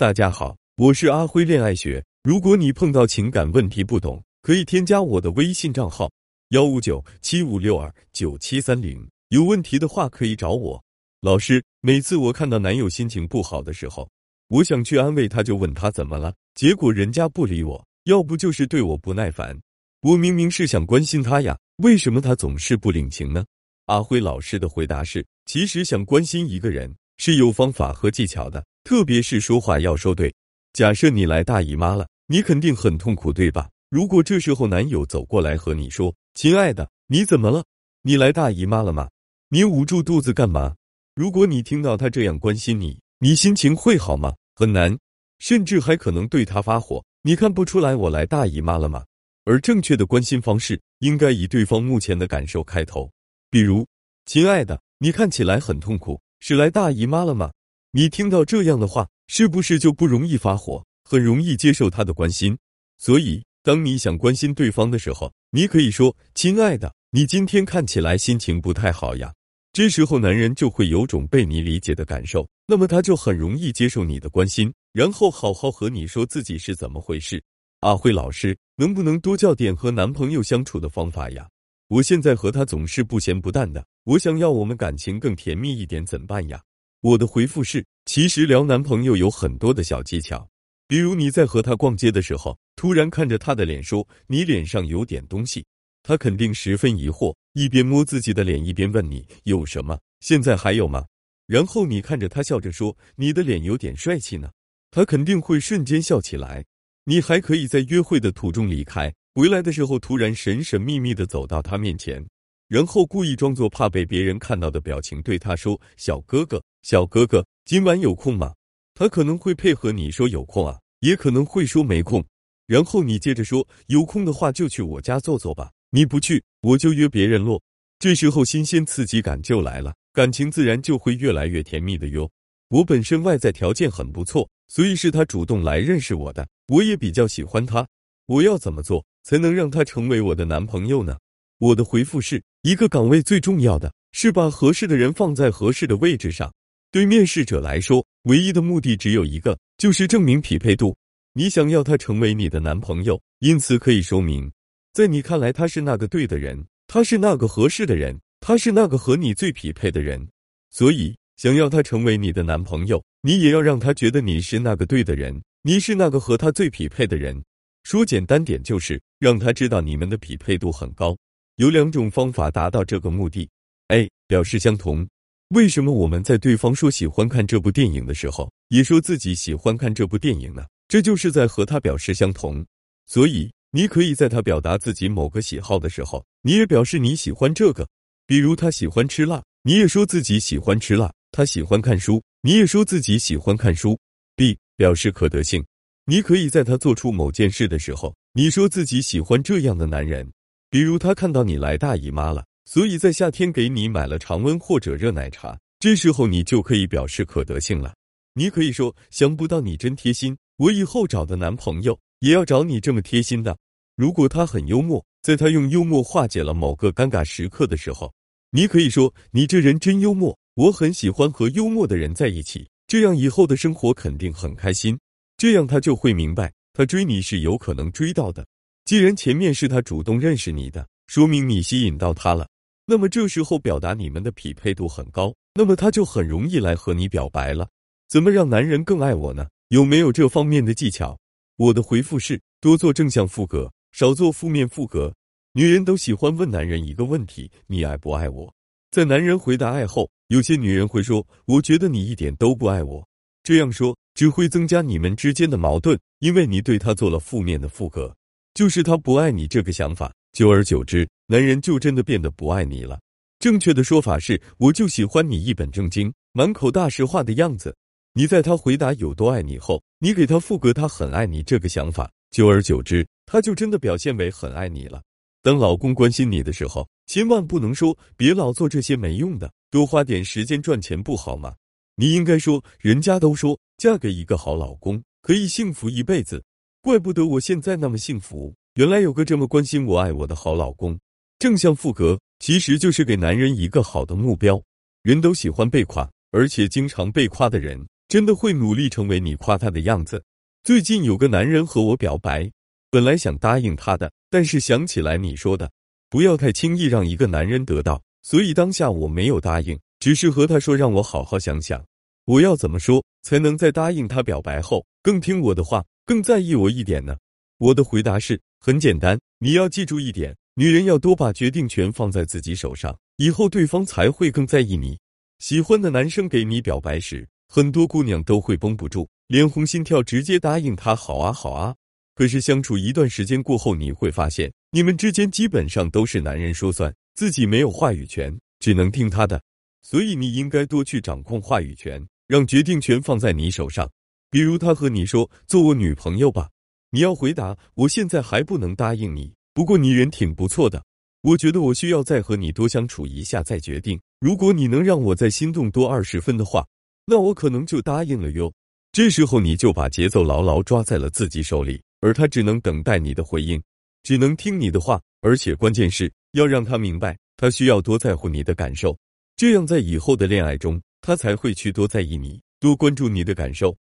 大家好，我是阿辉恋爱学。如果你碰到情感问题不懂，可以添加我的微信账号幺五九七五六二九七三零。有问题的话可以找我。老师，每次我看到男友心情不好的时候，我想去安慰他，就问他怎么了，结果人家不理我，要不就是对我不耐烦。我明明是想关心他呀，为什么他总是不领情呢？阿辉老师的回答是：其实想关心一个人是有方法和技巧的。特别是说话要说对。假设你来大姨妈了，你肯定很痛苦，对吧？如果这时候男友走过来和你说：“亲爱的，你怎么了？你来大姨妈了吗？你捂住肚子干嘛？”如果你听到他这样关心你，你心情会好吗？很难，甚至还可能对他发火。你看不出来我来大姨妈了吗？而正确的关心方式应该以对方目前的感受开头，比如：“亲爱的，你看起来很痛苦，是来大姨妈了吗？”你听到这样的话，是不是就不容易发火，很容易接受他的关心？所以，当你想关心对方的时候，你可以说：“亲爱的，你今天看起来心情不太好呀。”这时候，男人就会有种被你理解的感受，那么他就很容易接受你的关心，然后好好和你说自己是怎么回事。阿辉老师，能不能多教点和男朋友相处的方法呀？我现在和他总是不咸不淡的，我想要我们感情更甜蜜一点，怎么办呀？我的回复是：其实聊男朋友有很多的小技巧，比如你在和他逛街的时候，突然看着他的脸说：“你脸上有点东西。”他肯定十分疑惑，一边摸自己的脸，一边问你有什么？现在还有吗？然后你看着他笑着说：“你的脸有点帅气呢。”他肯定会瞬间笑起来。你还可以在约会的途中离开，回来的时候突然神神秘秘的走到他面前。然后故意装作怕被别人看到的表情，对他说：“小哥哥，小哥哥，今晚有空吗？”他可能会配合你说有空啊，也可能会说没空。然后你接着说：“有空的话就去我家坐坐吧，你不去我就约别人咯。”这时候新鲜刺激感就来了，感情自然就会越来越甜蜜的哟。我本身外在条件很不错，所以是他主动来认识我的，我也比较喜欢他。我要怎么做才能让他成为我的男朋友呢？我的回复是。一个岗位最重要的是把合适的人放在合适的位置上。对面试者来说，唯一的目的只有一个，就是证明匹配度。你想要他成为你的男朋友，因此可以说明，在你看来他是那个对的人，他是那个合适的人，他是那个和你最匹配的人。所以，想要他成为你的男朋友，你也要让他觉得你是那个对的人，你是那个和他最匹配的人。说简单点，就是让他知道你们的匹配度很高。有两种方法达到这个目的：A. 表示相同。为什么我们在对方说喜欢看这部电影的时候，也说自己喜欢看这部电影呢？这就是在和他表示相同。所以，你可以在他表达自己某个喜好的时候，你也表示你喜欢这个。比如他喜欢吃辣，你也说自己喜欢吃辣；他喜欢看书，你也说自己喜欢看书。B. 表示可得性。你可以在他做出某件事的时候，你说自己喜欢这样的男人。比如他看到你来大姨妈了，所以在夏天给你买了常温或者热奶茶，这时候你就可以表示可得性了。你可以说：“想不到你真贴心，我以后找的男朋友也要找你这么贴心的。”如果他很幽默，在他用幽默化解了某个尴尬时刻的时候，你可以说：“你这人真幽默，我很喜欢和幽默的人在一起，这样以后的生活肯定很开心。”这样他就会明白，他追你是有可能追到的。既然前面是他主动认识你的，说明你吸引到他了，那么这时候表达你们的匹配度很高，那么他就很容易来和你表白了。怎么让男人更爱我呢？有没有这方面的技巧？我的回复是：多做正向副格，少做负面副格。女人都喜欢问男人一个问题：你爱不爱我？在男人回答爱后，有些女人会说：我觉得你一点都不爱我。这样说只会增加你们之间的矛盾，因为你对他做了负面的副格。就是他不爱你这个想法，久而久之，男人就真的变得不爱你了。正确的说法是，我就喜欢你一本正经、满口大实话的样子。你在他回答有多爱你后，你给他复格他很爱你这个想法，久而久之，他就真的表现为很爱你了。当老公关心你的时候，千万不能说别老做这些没用的，多花点时间赚钱不好吗？你应该说，人家都说嫁给一个好老公可以幸福一辈子。怪不得我现在那么幸福，原来有个这么关心我、爱我的好老公。正向复格其实就是给男人一个好的目标。人都喜欢被夸，而且经常被夸的人，真的会努力成为你夸他的样子。最近有个男人和我表白，本来想答应他的，但是想起来你说的，不要太轻易让一个男人得到，所以当下我没有答应，只是和他说让我好好想想，我要怎么说才能在答应他表白后更听我的话，更在意我一点呢？我的回答是很简单，你要记住一点，女人要多把决定权放在自己手上，以后对方才会更在意你。喜欢的男生给你表白时。很多姑娘都会绷不住，脸红心跳，直接答应他好啊好啊。可是相处一段时间过后，你会发现你们之间基本上都是男人说算，自己没有话语权，只能听他的。所以你应该多去掌控话语权，让决定权放在你手上。比如他和你说做我女朋友吧，你要回答我现在还不能答应你，不过你人挺不错的，我觉得我需要再和你多相处一下再决定。如果你能让我再心动多二十分的话。那我可能就答应了哟。这时候你就把节奏牢牢抓在了自己手里，而他只能等待你的回应，只能听你的话。而且关键是要让他明白，他需要多在乎你的感受，这样在以后的恋爱中，他才会去多在意你，多关注你的感受。